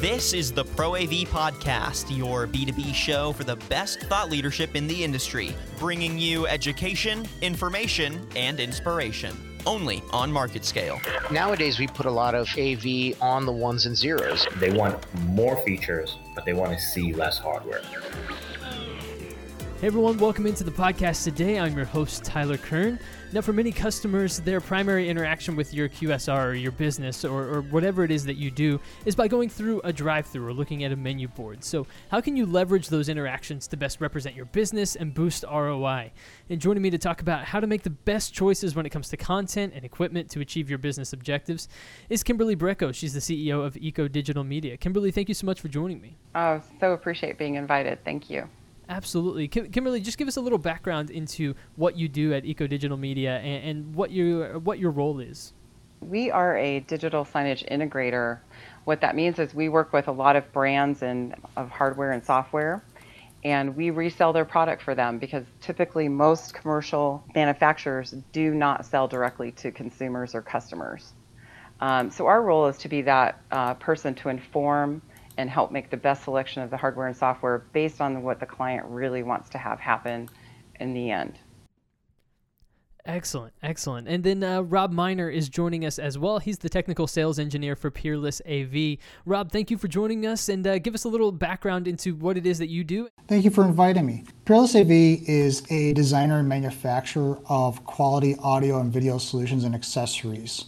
This is the Pro AV Podcast, your B2B show for the best thought leadership in the industry, bringing you education, information, and inspiration. Only on MarketScale. Nowadays, we put a lot of AV on the ones and zeros. They want more features, but they want to see less hardware. Hey everyone, welcome into the podcast today. I'm your host, Tyler Kern. Now, for many customers, their primary interaction with your QSR or your business or, or whatever it is that you do is by going through a drive through or looking at a menu board. So, how can you leverage those interactions to best represent your business and boost ROI? And joining me to talk about how to make the best choices when it comes to content and equipment to achieve your business objectives is Kimberly Brecko. She's the CEO of EcoDigital Media. Kimberly, thank you so much for joining me. Oh, so appreciate being invited. Thank you. Absolutely. Kim- Kimberly, just give us a little background into what you do at EcoDigital Media and, and what, you, what your role is. We are a digital signage integrator. What that means is we work with a lot of brands and of hardware and software, and we resell their product for them because typically most commercial manufacturers do not sell directly to consumers or customers. Um, so our role is to be that uh, person to inform and help make the best selection of the hardware and software based on what the client really wants to have happen in the end. Excellent, excellent. And then uh, Rob Meiner is joining us as well. He's the technical sales engineer for Peerless AV. Rob, thank you for joining us and uh, give us a little background into what it is that you do. Thank you for inviting me. Peerless AV is a designer and manufacturer of quality audio and video solutions and accessories.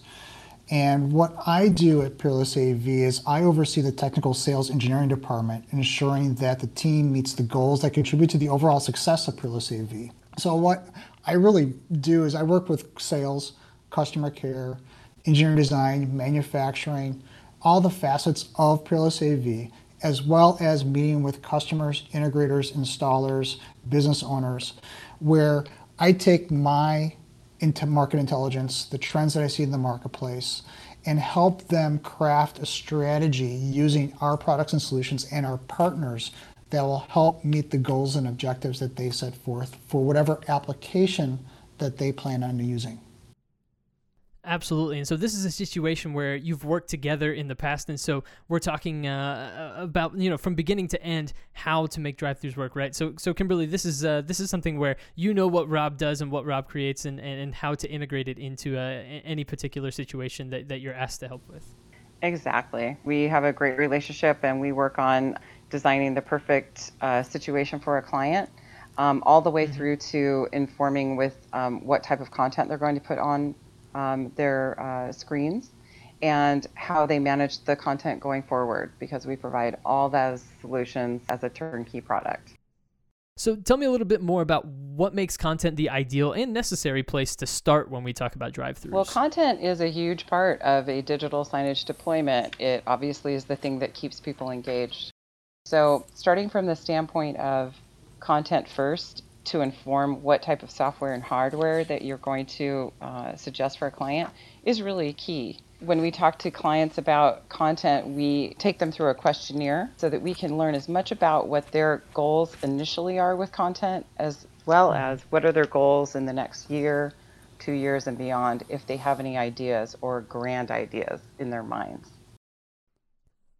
And what I do at Peerless AV is I oversee the technical sales engineering department, ensuring that the team meets the goals that contribute to the overall success of Peerless AV. So, what I really do is I work with sales, customer care, engineering design, manufacturing, all the facets of Peerless AV, as well as meeting with customers, integrators, installers, business owners, where I take my into market intelligence, the trends that I see in the marketplace, and help them craft a strategy using our products and solutions and our partners that will help meet the goals and objectives that they set forth for whatever application that they plan on using. Absolutely. And so this is a situation where you've worked together in the past. And so we're talking uh, about, you know, from beginning to end, how to make drive-throughs work, right? So, so Kimberly, this is, uh, this is something where you know what Rob does and what Rob creates and, and, and how to integrate it into uh, any particular situation that, that you're asked to help with. Exactly. We have a great relationship and we work on designing the perfect uh, situation for a client. Um, all the way mm-hmm. through to informing with um, what type of content they're going to put on um, their uh, screens and how they manage the content going forward because we provide all those solutions as a turnkey product. So tell me a little bit more about what makes content the ideal and necessary place to start when we talk about drive-throughs. Well, content is a huge part of a digital signage deployment. It obviously is the thing that keeps people engaged. So starting from the standpoint of content first to inform what type of software and hardware that you're going to uh, suggest for a client is really key. When we talk to clients about content, we take them through a questionnaire so that we can learn as much about what their goals initially are with content as well as what are their goals in the next year, two years, and beyond if they have any ideas or grand ideas in their minds.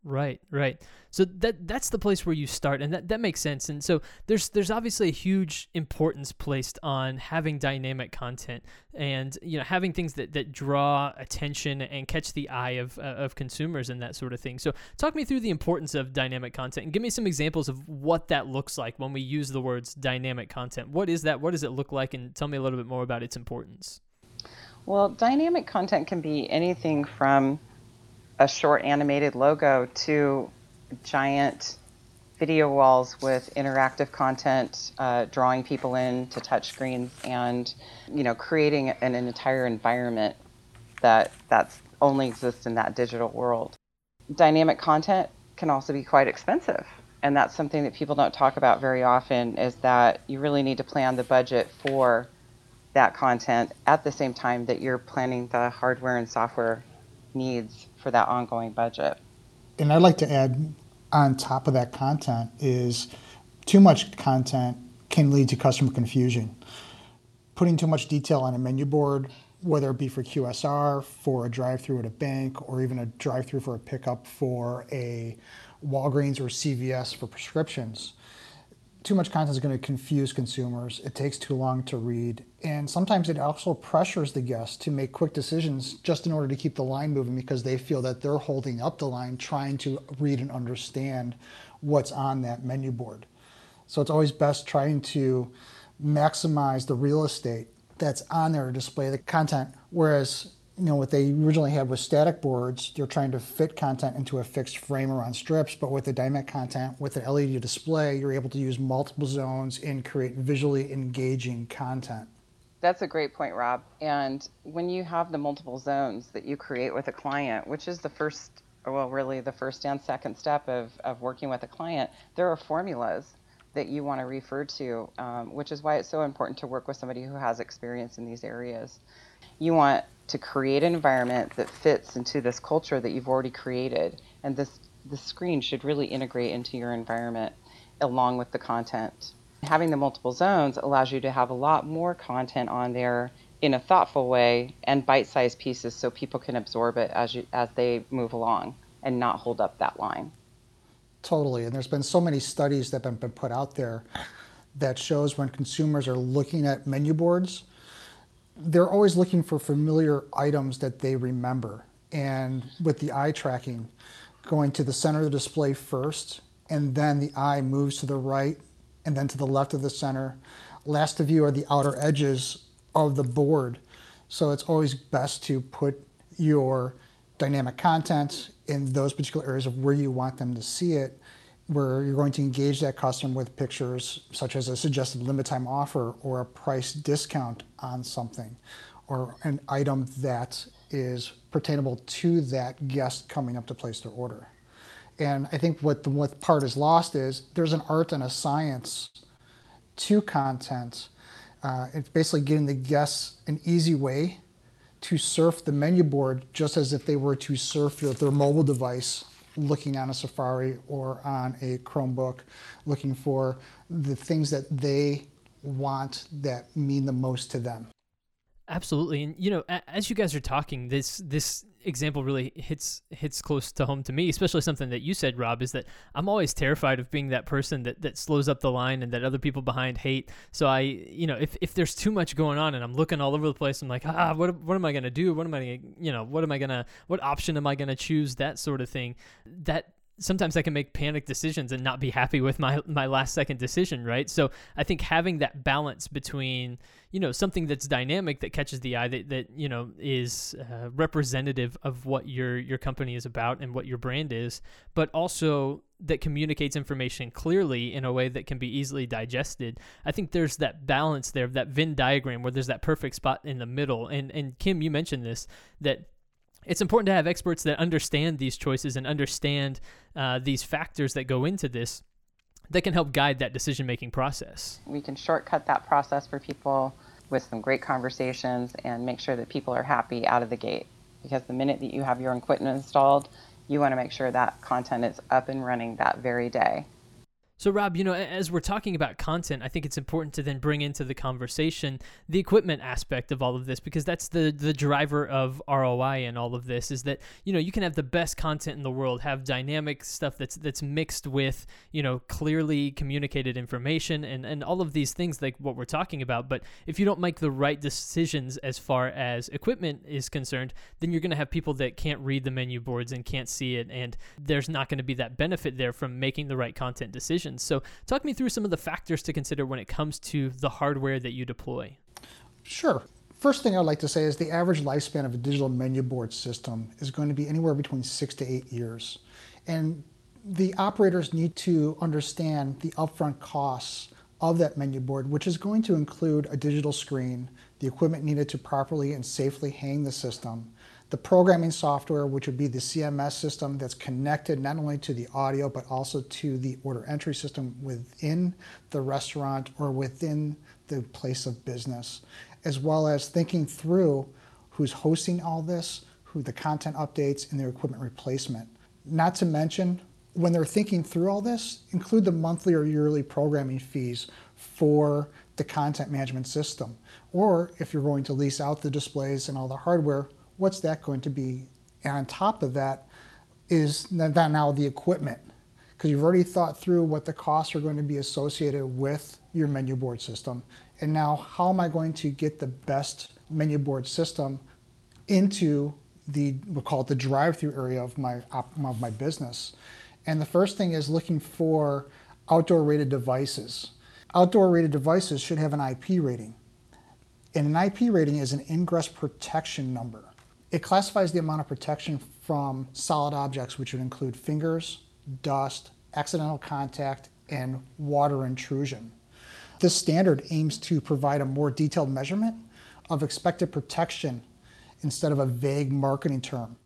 Right, right. So that that's the place where you start, and that, that makes sense. And so there's there's obviously a huge importance placed on having dynamic content, and you know having things that, that draw attention and catch the eye of uh, of consumers and that sort of thing. So talk me through the importance of dynamic content, and give me some examples of what that looks like when we use the words dynamic content. What is that? What does it look like? And tell me a little bit more about its importance. Well, dynamic content can be anything from a short animated logo to giant video walls with interactive content, uh, drawing people in to touch screens, and you know, creating an, an entire environment that that's only exists in that digital world. Dynamic content can also be quite expensive, and that's something that people don't talk about very often. Is that you really need to plan the budget for that content at the same time that you're planning the hardware and software needs for that ongoing budget. And I'd like to add on top of that content is too much content can lead to customer confusion. Putting too much detail on a menu board whether it be for QSR, for a drive-through at a bank, or even a drive-through for a pickup for a Walgreens or CVS for prescriptions. Too much content is going to confuse consumers. It takes too long to read. And sometimes it also pressures the guests to make quick decisions just in order to keep the line moving because they feel that they're holding up the line trying to read and understand what's on that menu board. So it's always best trying to maximize the real estate that's on there to display the content. Whereas, you know, what they originally had was static boards, they're trying to fit content into a fixed frame or on strips. But with the dynamic content, with an LED display, you're able to use multiple zones and create visually engaging content. That's a great point, Rob. And when you have the multiple zones that you create with a client, which is the first, well, really the first and second step of, of working with a client, there are formulas that you want to refer to, um, which is why it's so important to work with somebody who has experience in these areas. You want to create an environment that fits into this culture that you've already created, and this the screen should really integrate into your environment along with the content. Having the multiple zones allows you to have a lot more content on there in a thoughtful way and bite-sized pieces so people can absorb it as you as they move along and not hold up that line. Totally. And there's been so many studies that have been put out there that shows when consumers are looking at menu boards, they're always looking for familiar items that they remember. And with the eye tracking, going to the center of the display first, and then the eye moves to the right and then to the left of the center. Last of view are the outer edges of the board. So it's always best to put your dynamic content in those particular areas of where you want them to see it, where you're going to engage that customer with pictures such as a suggested limit time offer or a price discount on something or an item that is pertainable to that guest coming up to place their order. And I think what the what part is lost is there's an art and a science to content. Uh, it's basically getting the guests an easy way to surf the menu board just as if they were to surf their, their mobile device looking on a Safari or on a Chromebook, looking for the things that they want that mean the most to them. Absolutely, and you know, as you guys are talking, this this example really hits hits close to home to me, especially something that you said, Rob, is that I'm always terrified of being that person that, that slows up the line and that other people behind hate. So I, you know, if, if there's too much going on and I'm looking all over the place, I'm like, ah, what what am I gonna do? What am I, gonna, you know, what am I gonna, what option am I gonna choose? That sort of thing. That sometimes I can make panic decisions and not be happy with my my last second decision, right? So I think having that balance between you know something that's dynamic that catches the eye that, that you know is uh, representative of what your your company is about and what your brand is, but also that communicates information clearly in a way that can be easily digested. I think there's that balance there, that Venn diagram where there's that perfect spot in the middle. And and Kim, you mentioned this that it's important to have experts that understand these choices and understand uh, these factors that go into this that can help guide that decision making process. We can shortcut that process for people with some great conversations and make sure that people are happy out of the gate. Because the minute that you have your equipment installed, you want to make sure that content is up and running that very day. So, Rob, you know, as we're talking about content, I think it's important to then bring into the conversation the equipment aspect of all of this because that's the the driver of ROI in all of this. Is that you know you can have the best content in the world, have dynamic stuff that's that's mixed with you know clearly communicated information and and all of these things like what we're talking about. But if you don't make the right decisions as far as equipment is concerned, then you're going to have people that can't read the menu boards and can't see it, and there's not going to be that benefit there from making the right content decisions. So, talk me through some of the factors to consider when it comes to the hardware that you deploy. Sure. First thing I'd like to say is the average lifespan of a digital menu board system is going to be anywhere between six to eight years. And the operators need to understand the upfront costs of that menu board, which is going to include a digital screen, the equipment needed to properly and safely hang the system, the programming software, which would be the CMS system that's connected not only to the audio but also to the order entry system within the restaurant or within the place of business, as well as thinking through who's hosting all this, who the content updates, and their equipment replacement. Not to mention, when they're thinking through all this, include the monthly or yearly programming fees for the content management system? Or if you're going to lease out the displays and all the hardware, what's that going to be? And on top of that is that now the equipment, because you've already thought through what the costs are going to be associated with your menu board system. And now, how am I going to get the best menu board system into the we'll call it the drive-through area of my of my business? And the first thing is looking for outdoor rated devices. Outdoor rated devices should have an IP rating. And an IP rating is an ingress protection number. It classifies the amount of protection from solid objects, which would include fingers, dust, accidental contact, and water intrusion. This standard aims to provide a more detailed measurement of expected protection instead of a vague marketing term.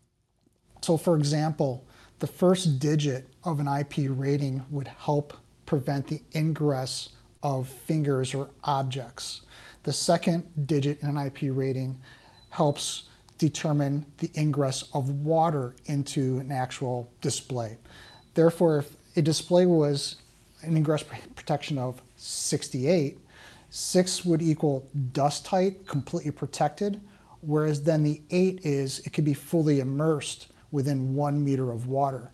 So, for example, the first digit of an IP rating would help prevent the ingress of fingers or objects. The second digit in an IP rating helps determine the ingress of water into an actual display. Therefore, if a display was an ingress protection of 68, 6 would equal dust tight, completely protected, whereas then the 8 is it could be fully immersed within one meter of water.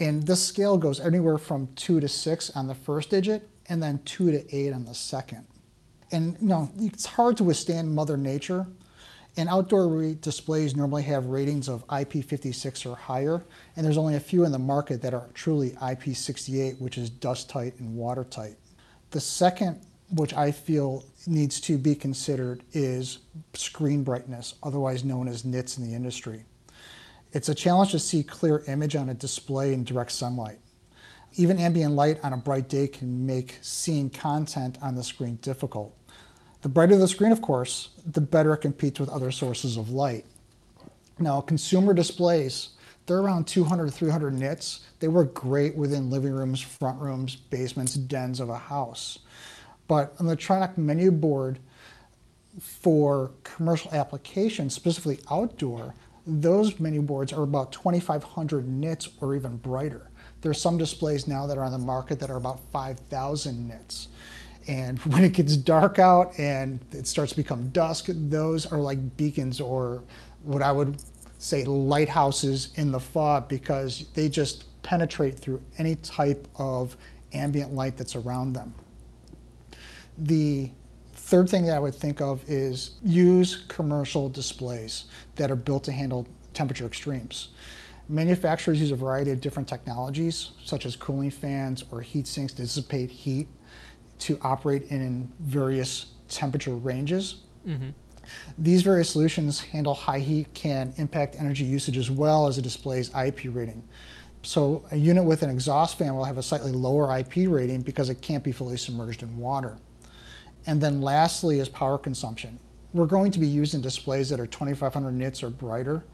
And this scale goes anywhere from 2 to 6 on the first digit and then 2 to 8 on the second. And you know, it's hard to withstand Mother Nature. And outdoor displays normally have ratings of IP56 or higher, and there's only a few in the market that are truly IP68, which is dust tight and watertight. The second, which I feel needs to be considered, is screen brightness, otherwise known as nits in the industry. It's a challenge to see clear image on a display in direct sunlight. Even ambient light on a bright day can make seeing content on the screen difficult. The brighter the screen, of course, the better it competes with other sources of light. Now, consumer displays, they're around 200 to 300 nits. They work great within living rooms, front rooms, basements, dens of a house. But an electronic menu board for commercial applications, specifically outdoor, those menu boards are about 2,500 nits or even brighter. There are some displays now that are on the market that are about 5,000 nits. And when it gets dark out and it starts to become dusk, those are like beacons or what I would say lighthouses in the fog because they just penetrate through any type of ambient light that's around them. The Third thing that I would think of is use commercial displays that are built to handle temperature extremes. Manufacturers use a variety of different technologies, such as cooling fans or heat sinks to dissipate heat to operate in various temperature ranges. Mm-hmm. These various solutions handle high heat can impact energy usage as well as a display's IP rating. So a unit with an exhaust fan will have a slightly lower IP rating because it can't be fully submerged in water. And then lastly is power consumption. We're going to be using displays that are 2500 nits or brighter,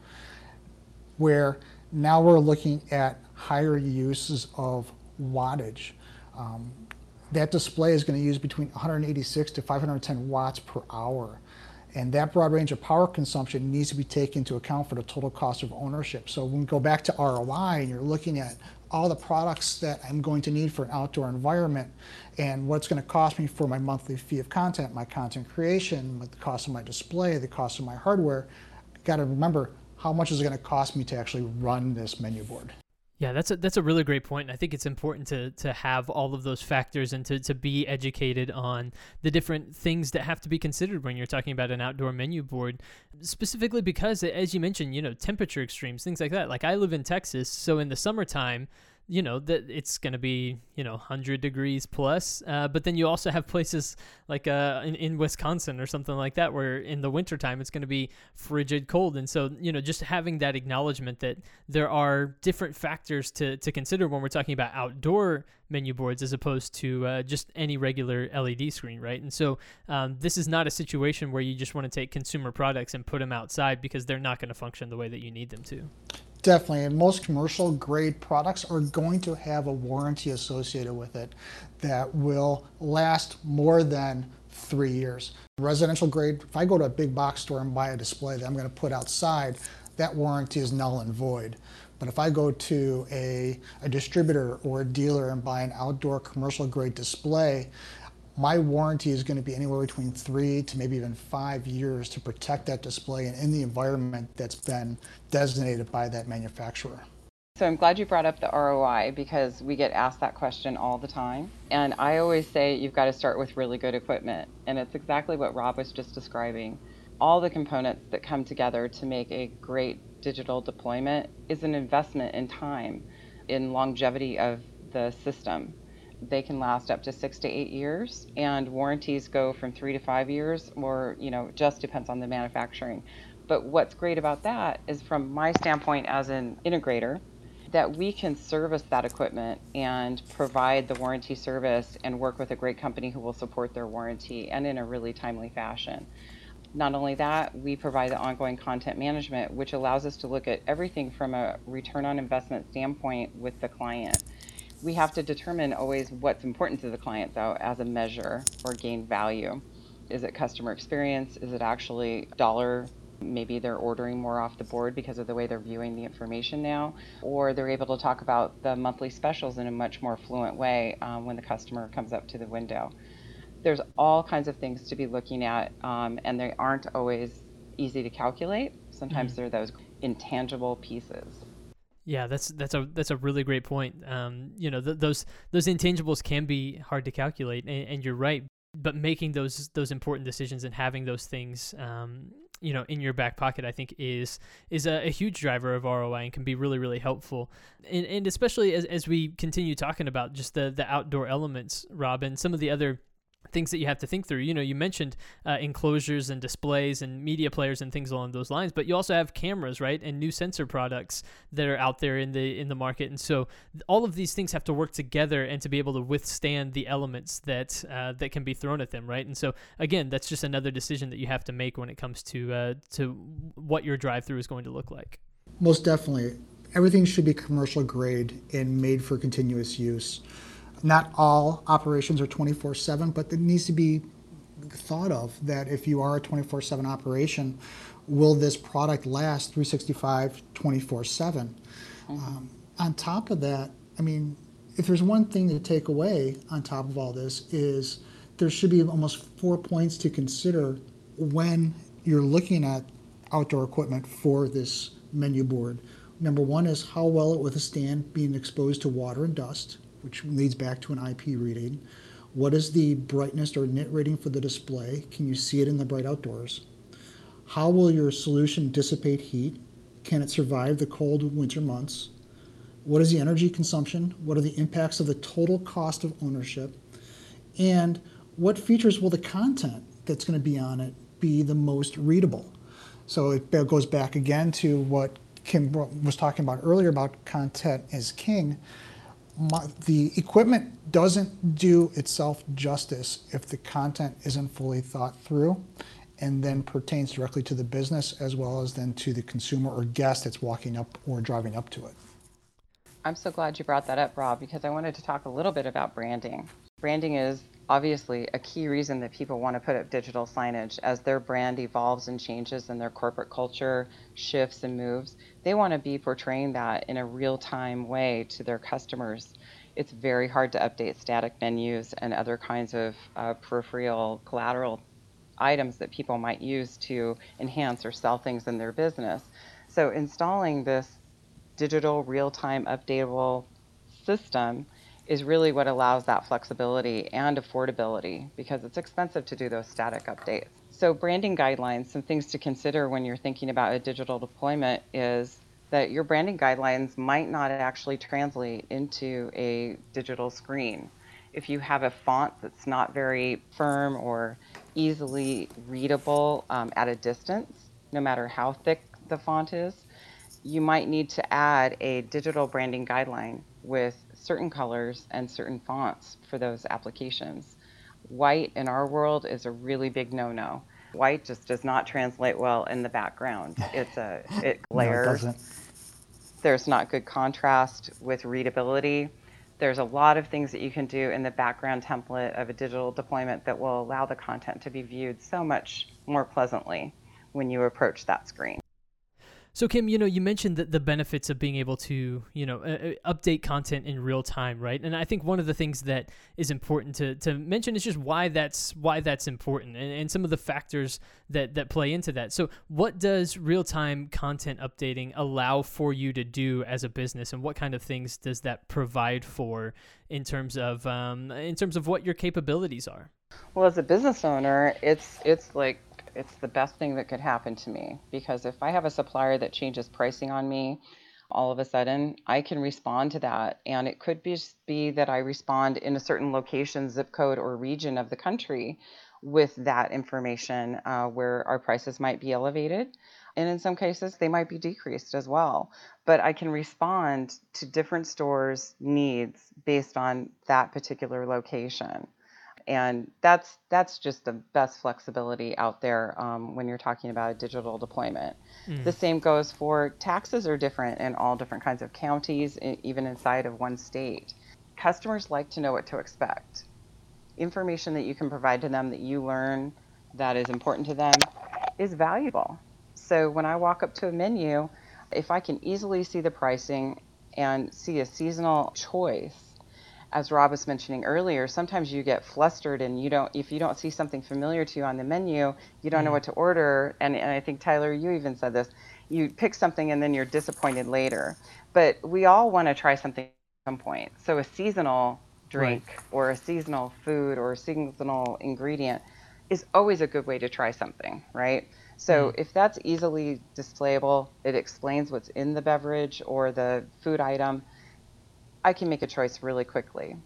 where now we're looking at higher uses of wattage. Um, that display is going to use between 186 to 510 watts per hour. And that broad range of power consumption needs to be taken into account for the total cost of ownership. So when we go back to ROI and you're looking at all the products that I'm going to need for an outdoor environment and what's going to cost me for my monthly fee of content, my content creation, the cost of my display, the cost of my hardware. Got to remember how much is it going to cost me to actually run this menu board. Yeah, that's a that's a really great point. I think it's important to to have all of those factors and to, to be educated on the different things that have to be considered when you're talking about an outdoor menu board. Specifically because as you mentioned, you know, temperature extremes, things like that. Like I live in Texas, so in the summertime, you know that it's going to be you know 100 degrees plus uh, but then you also have places like uh, in, in wisconsin or something like that where in the wintertime it's going to be frigid cold. And so you know just having that acknowledgement that there are different factors to, to consider when we're talking about outdoor menu boards as opposed to uh, just any regular led screen right? And so um, this is not a situation where you just want to take consumer products and put them outside because they're not going to function the way that you need them to Definitely, and most commercial grade products are going to have a warranty associated with it that will last more than three years. Residential grade, if I go to a big box store and buy a display that I'm going to put outside, that warranty is null and void. But if I go to a, a distributor or a dealer and buy an outdoor commercial grade display, my warranty is going to be anywhere between three to maybe even five years to protect that display and in the environment that's been designated by that manufacturer. So I'm glad you brought up the ROI because we get asked that question all the time. And I always say you've got to start with really good equipment. And it's exactly what Rob was just describing. All the components that come together to make a great digital deployment is an investment in time, in longevity of the system. They can last up to six to eight years, and warranties go from three to five years, or, you know, just depends on the manufacturing. But what's great about that is, from my standpoint as an integrator, that we can service that equipment and provide the warranty service and work with a great company who will support their warranty and in a really timely fashion. Not only that, we provide the ongoing content management, which allows us to look at everything from a return on investment standpoint with the client. We have to determine always what's important to the client, though, as a measure or gain value. Is it customer experience? Is it actually dollar Maybe they're ordering more off the board because of the way they're viewing the information now, or they're able to talk about the monthly specials in a much more fluent way um, when the customer comes up to the window. There's all kinds of things to be looking at, um, and they aren't always easy to calculate. Sometimes mm-hmm. they're those intangible pieces. Yeah, that's that's a that's a really great point. Um, you know, th- those those intangibles can be hard to calculate, and, and, you're right. But making those those important decisions and having those things um, you know in your back pocket i think is is a, a, huge driver of roi and can be really really helpful and, and especially as, as we continue talking about just the the outdoor elements rob and some of the other things that you have to think through. You know, you mentioned uh, enclosures and displays and media players and things along those lines, but you also have cameras, right, and new sensor products that are out there in the in the market. And so all of these things have to work together and to be able to withstand the elements that uh, that can be thrown at them, right? And so again, that's just another decision that you have to make when it comes to uh, to what your drive through is going to look like. Most definitely, everything should be commercial grade and made for continuous use not all operations are 24 7, but it needs to be thought of that if you are a 24 7 operation, will this product last 365 24 7? Um, on top of that, I mean, if there's one thing to take away on top of all this is there should be almost four points to consider when you're looking at outdoor equipment for this menu board. Number one is how well it withstand being exposed to water and dust which leads back to an IP rating. What is the brightness or nit rating for the display? Can you see it in the bright outdoors? How will your solution dissipate heat? Can it survive the cold winter months? What is the energy consumption? What are the impacts of the total cost of ownership? And what features will the content that's going to be on it be the most readable? So it goes back again to what Kim was talking about earlier about content is king my, the equipment doesn't do itself justice if the content isn't fully thought through and then pertains directly to the business as well as then to the consumer or guest that's walking up or driving up to it. I'm so glad you brought that up, Rob, because I wanted to talk a little bit about branding. Branding is obviously a key reason that people want to put up digital signage as their brand evolves and changes and their corporate culture shifts and moves. They want to be portraying that in a real time way to their customers. It's very hard to update static menus and other kinds of uh, peripheral collateral items that people might use to enhance or sell things in their business. So, installing this digital, real time, updatable system is really what allows that flexibility and affordability because it's expensive to do those static updates. So, branding guidelines, some things to consider when you're thinking about a digital deployment is that your branding guidelines might not actually translate into a digital screen. If you have a font that's not very firm or easily readable um, at a distance, no matter how thick the font is, you might need to add a digital branding guideline with certain colors and certain fonts for those applications. White in our world is a really big no-no. White just does not translate well in the background. It's a it glares. No, it There's not good contrast with readability. There's a lot of things that you can do in the background template of a digital deployment that will allow the content to be viewed so much more pleasantly when you approach that screen. So Kim, you know, you mentioned the, the benefits of being able to, you know, uh, uh, update content in real time, right? And I think one of the things that is important to, to mention is just why that's why that's important and, and some of the factors that that play into that. So, what does real time content updating allow for you to do as a business, and what kind of things does that provide for in terms of um, in terms of what your capabilities are? Well, as a business owner, it's it's like it's the best thing that could happen to me because if I have a supplier that changes pricing on me, all of a sudden I can respond to that. And it could be, be that I respond in a certain location, zip code, or region of the country with that information uh, where our prices might be elevated. And in some cases, they might be decreased as well. But I can respond to different stores' needs based on that particular location and that's that's just the best flexibility out there um, when you're talking about a digital deployment. Mm. The same goes for taxes are different in all different kinds of counties, even inside of one state. Customers like to know what to expect. Information that you can provide to them that you learn that is important to them is valuable. So when I walk up to a menu, if I can easily see the pricing and see a seasonal choice as Rob was mentioning earlier, sometimes you get flustered and you don't, if you don't see something familiar to you on the menu, you don't know what to order. And, and I think, Tyler, you even said this you pick something and then you're disappointed later. But we all want to try something at some point. So a seasonal drink right. or a seasonal food or a seasonal ingredient is always a good way to try something, right? So mm if that's easily displayable, it explains what's in the beverage or the food item I can make a choice really quickly.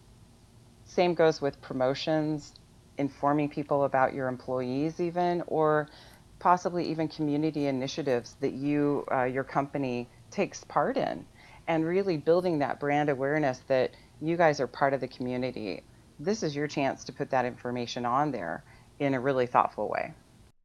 Same goes with promotions, informing people about your employees, even, or possibly even community initiatives that you, uh, your company, takes part in, and really building that brand awareness that you guys are part of the community. This is your chance to put that information on there in a really thoughtful way.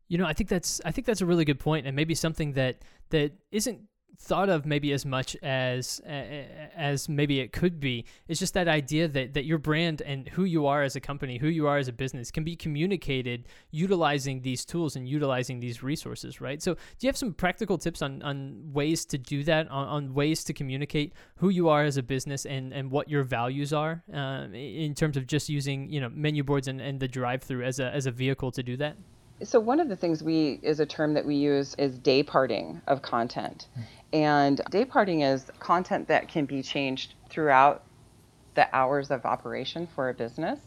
You know, I think that's I think that's a really good point, and maybe something that that isn't thought of maybe as much as as maybe it could be. It's just that idea that that your brand and who you are as a company who you are as a business can be communicated utilizing these tools and utilizing these resources right? So do you have some practical tips on on ways to do that on, on ways to communicate who you are as a business and and what your values are uh, in terms of just using you know menu boards and, and the drive through as a as a vehicle to do that? So one of the things we is a term that we use is day parting of content. And day parting is content that can be changed throughout the hours of operation for a business.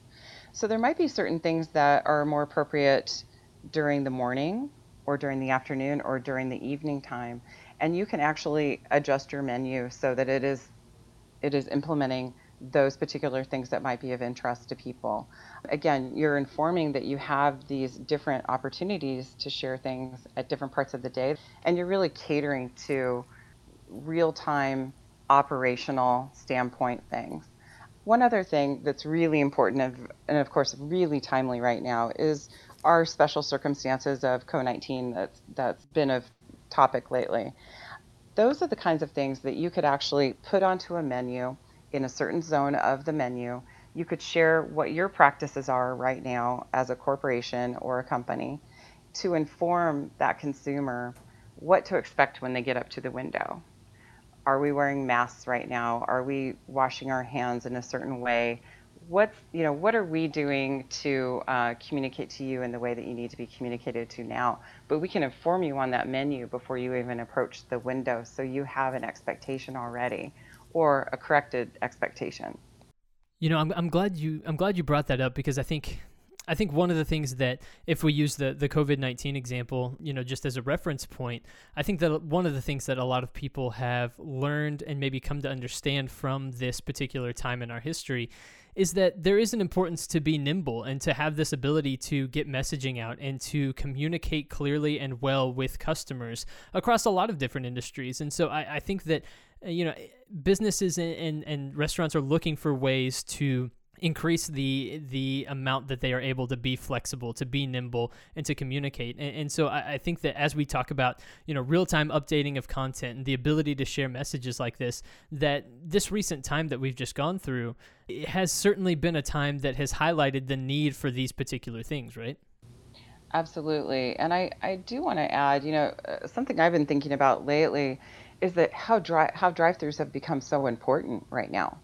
So there might be certain things that are more appropriate during the morning or during the afternoon or during the evening time. And you can actually adjust your menu so that it is it is implementing those particular things that might be of interest to people. Again, you're informing that you have these different opportunities to share things at different parts of the day, and you're really catering to real time operational standpoint things. One other thing that's really important and, of course, really timely right now is our special circumstances of COVID 19 that's, that's been a topic lately. Those are the kinds of things that you could actually put onto a menu in a certain zone of the menu. You could share what your practices are right now as a corporation or a company to inform that consumer what to expect when they get up to the window. Are we wearing masks right now? Are we washing our hands in a certain way? What you know, what are we doing to uh, communicate to you in the way that you need to be communicated to now? But we can inform you on that menu before you even approach the window, so you have an expectation already or a corrected expectation. You know, I'm, I'm glad you I'm glad you brought that up because I think I think one of the things that if we use the the COVID nineteen example, you know, just as a reference point, I think that one of the things that a lot of people have learned and maybe come to understand from this particular time in our history is that there is an importance to be nimble and to have this ability to get messaging out and to communicate clearly and well with customers across a lot of different industries. And so I, I think that you know businesses and, and, and restaurants are looking for ways to increase the the amount that they are able to be flexible to be nimble and to communicate and, and so I, I, think that as we talk about you know real-time updating of content and the ability to share messages like this that this recent time that we've just gone through has certainly been a time that has highlighted the need for these particular things right Absolutely. And I, I do want to add, you know, uh, something I've been thinking about lately is that how dri- how drive-throughs have become so important right now.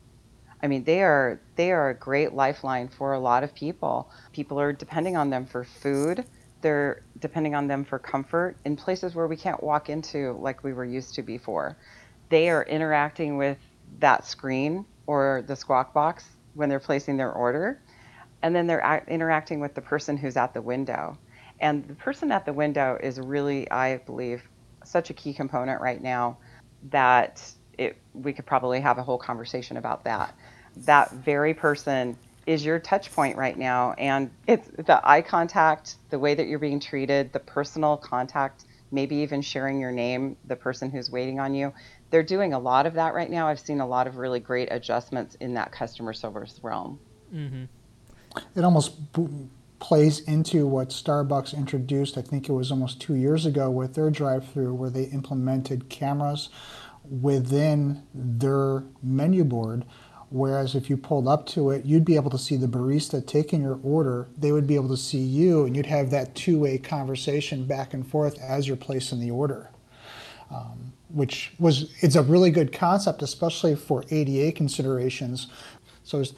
I mean, they are they are a great lifeline for a lot of people. People are depending on them for food. They're depending on them for comfort in places where we can't walk into like we were used to before. They are interacting with that screen or the squawk box when they're placing their order, and then they're interacting with the person who's at the window. And the person at the window is really, I believe, such a key component right now that it, we could probably have a whole conversation about that. That very person is your touch point right now. And it's the eye contact, the way that you're being treated, the personal contact, maybe even sharing your name, the person who's waiting on you. They're doing a lot of that right now. I've seen a lot of really great adjustments in that customer service realm. Mm-hmm. It almost plays into what Starbucks introduced, I think it was almost two years ago, with their drive through, where they implemented cameras within their menu board. Whereas if you pulled up to it, you'd be able to see the barista taking your order. They would be able to see you, and you'd have that two way conversation back and forth as you're placing the order. Um, which was it's a really good concept, especially for ADA considerations. So it's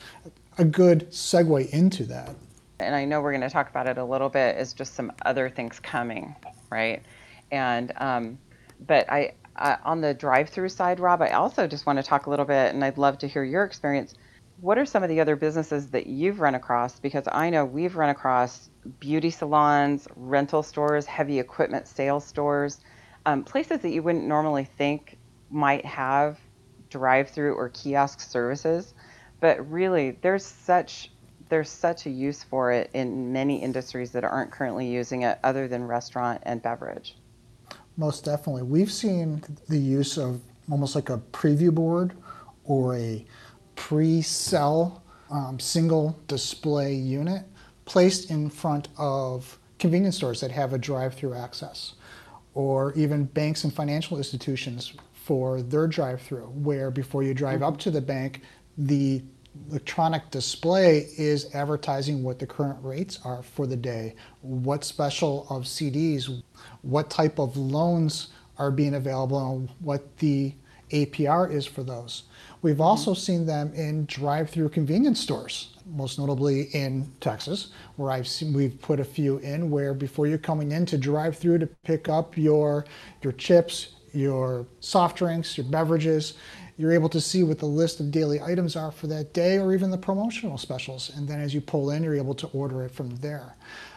a good segue into that and I know we're going to talk about it a little bit, is just some other things coming, right? And um, but I uh, on the drive-through side, Rob, I also just want to talk a little bit, and I'd love to hear your experience. What are some of the other businesses that you've run across? Because I know we've run across beauty salons, rental stores, heavy equipment sales stores, um, places that you wouldn't normally think might have drive-through or kiosk services. But really, there's such there's such a use for it in many industries that aren't currently using it other than restaurant and beverage. Most definitely. We've seen the use of almost like a preview board or a pre sell um, single display unit placed in front of convenience stores that have a drive through access, or even banks and financial institutions for their drive through, where before you drive mm-hmm. up to the bank, the electronic display is advertising what the current rates are for the day, what special of CDs, what type of loans are being available, and what the APR is for those. We've also seen them in drive-through convenience stores, most notably in Texas, where I've seen we've put a few in where before you're coming in to drive through to pick up your your chips, your soft drinks, your beverages, you're able to see what the list of daily items are for that day or even the promotional specials. And then as you pull in, you're able to order it from there.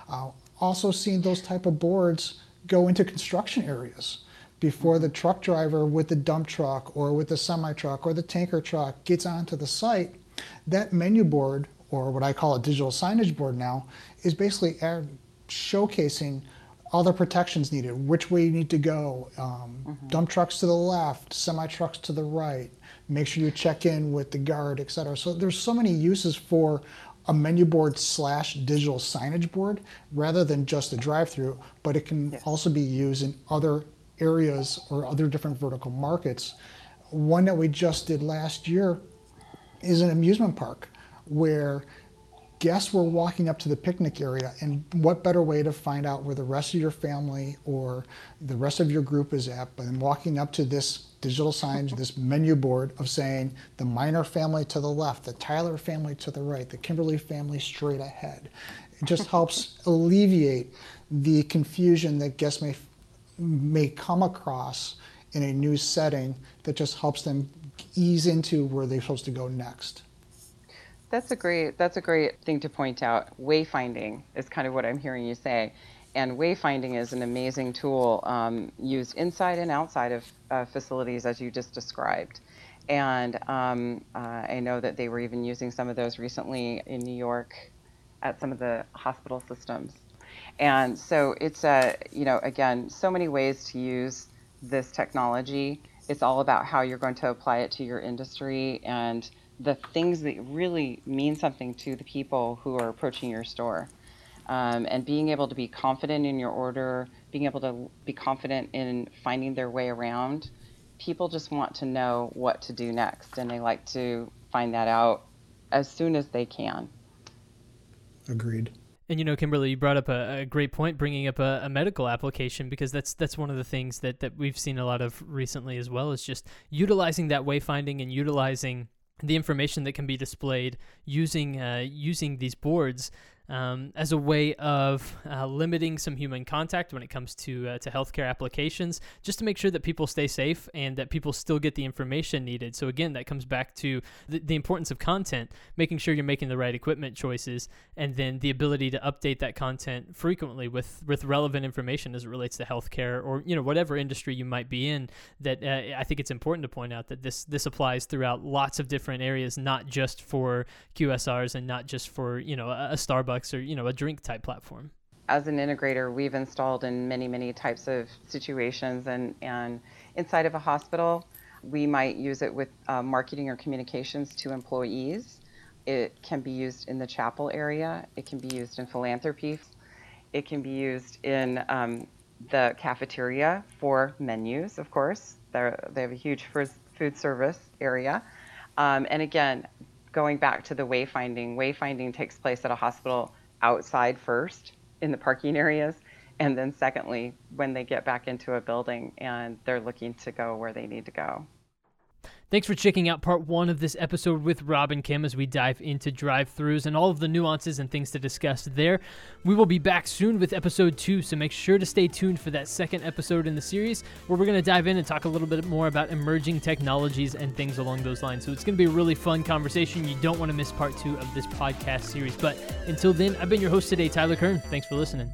Uh, also seeing those type of boards go into construction areas before the truck driver with the dump truck or with the semi truck or the tanker truck gets onto the site. That menu board, or what I call a digital signage board now, is basically showcasing all the protections needed, which way you need to go, um, mm-hmm. dump trucks to the left, semi trucks to the right, make sure you check in with the guard, et cetera. So there's so many uses for a menu board slash digital signage board rather than just a drive through, but it can yeah. also be used in other areas or other different vertical markets. One that we just did last year is an amusement park where guests were walking up to the picnic area, and what better way to find out where the rest of your family or the rest of your group is at than walking up to this digital signage, this menu board of saying the Meiner family to the left, the Tyler family to the right, the Kimberly family straight ahead. It just helps alleviate the confusion that guests may may come across in a new setting that just helps them ease into where they're supposed to go next. That's a great that's a great thing to point out. Wayfinding is kind of what I'm hearing you say, and wayfinding is an amazing tool um, used inside and outside of uh, facilities as you just described. And um, uh, I know that they were even using some of those recently in New York at some of the hospital systems. And so it's a you know again so many ways to use this technology. It's all about how you're going to apply it to your industry and the things that really mean something to the people who are approaching your store. Um, and being able to be confident in your order, being able to be confident in finding their way around. People just want to know what to do next, and they like to find that out as soon as they can. Agreed. And you know, Kimberly, you brought up a, a great point, bringing up a, a, medical application because that's that's one of the things that that we've seen a lot of recently as well. Is just utilizing that wayfinding and utilizing the information that can be displayed using uh, using these boards um, as a way of uh, limiting some human contact when it comes to uh, to healthcare applications, just to make sure that people stay safe and that people still get the information needed. So again, that comes back to the, the importance of content, making sure you're making the right equipment choices, and then the ability to update that content frequently with with relevant information as it relates to healthcare or you know whatever industry you might be in. That uh, I think it's important to point out that this this applies throughout lots of different areas, not just for QSRs and not just for you know a, a Starbucks or you know a drink type platform. As an integrator we've installed in many many types of situations and and inside of a hospital we might use it with uh, marketing or communications to employees. It can be used in the chapel area. It can be used in philanthropy. It can be used in um, the cafeteria for menus of course. They're, they have a huge food service area. Um, and again going back to the wayfinding, wayfinding takes place at a hospital outside first in the parking areas, and then secondly, when they get back into a building and they're looking to go where they need to go. Thanks for checking out part one of this episode with Rob and Kim as we dive into drive throughs and all of the nuances and things to discuss there. We will be back soon with episode two, so make sure to stay tuned for that second episode in the series where we're going to dive in and talk a little bit more about emerging technologies and things along those lines. So it's going to be a really fun conversation. You don't want to miss part two of this podcast series. But until then, I've been your host today, Tyler Kern. Thanks for listening.